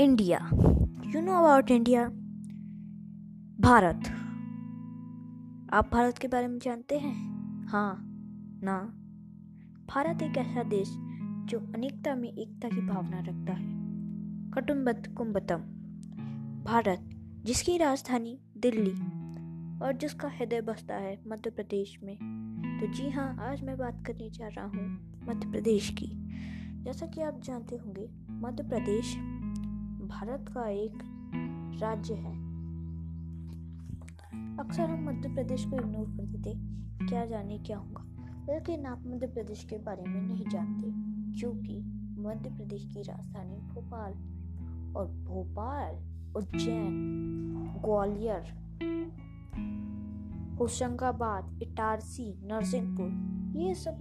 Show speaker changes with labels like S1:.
S1: India you know about India Bharat. आप भारत के बारे में जानते हैं? हाँ ना. भारत एक ऐसा देश जो अनेकता में एकता की भावना रखता है. कुटुम्बत कुंबतम भारत, जिसकी राजधानी दिल्ली और जिसका हृदय बसता है मध्य प्रदेश में. तो जी हाँ आज मैं बात करने जा रहा हूँ मध्य प्रदेश की. जैसा कि आप जानते होंगे, मध्य प्रदेश भारत का एक राज्य है। अक्सर हम मध्य प्रदेश को इग्नोर कर देते क्या जाने क्या होगा? लेकिन आप मध्य प्रदेश के बारे में नहीं जानते, क्योंकि मध्य प्रदेश की राजधानी भोपाल और भोपाल उज्जैन, ग्वालियर, होशंगाबाद, इटारसी, नरसिंहपुर, ये सब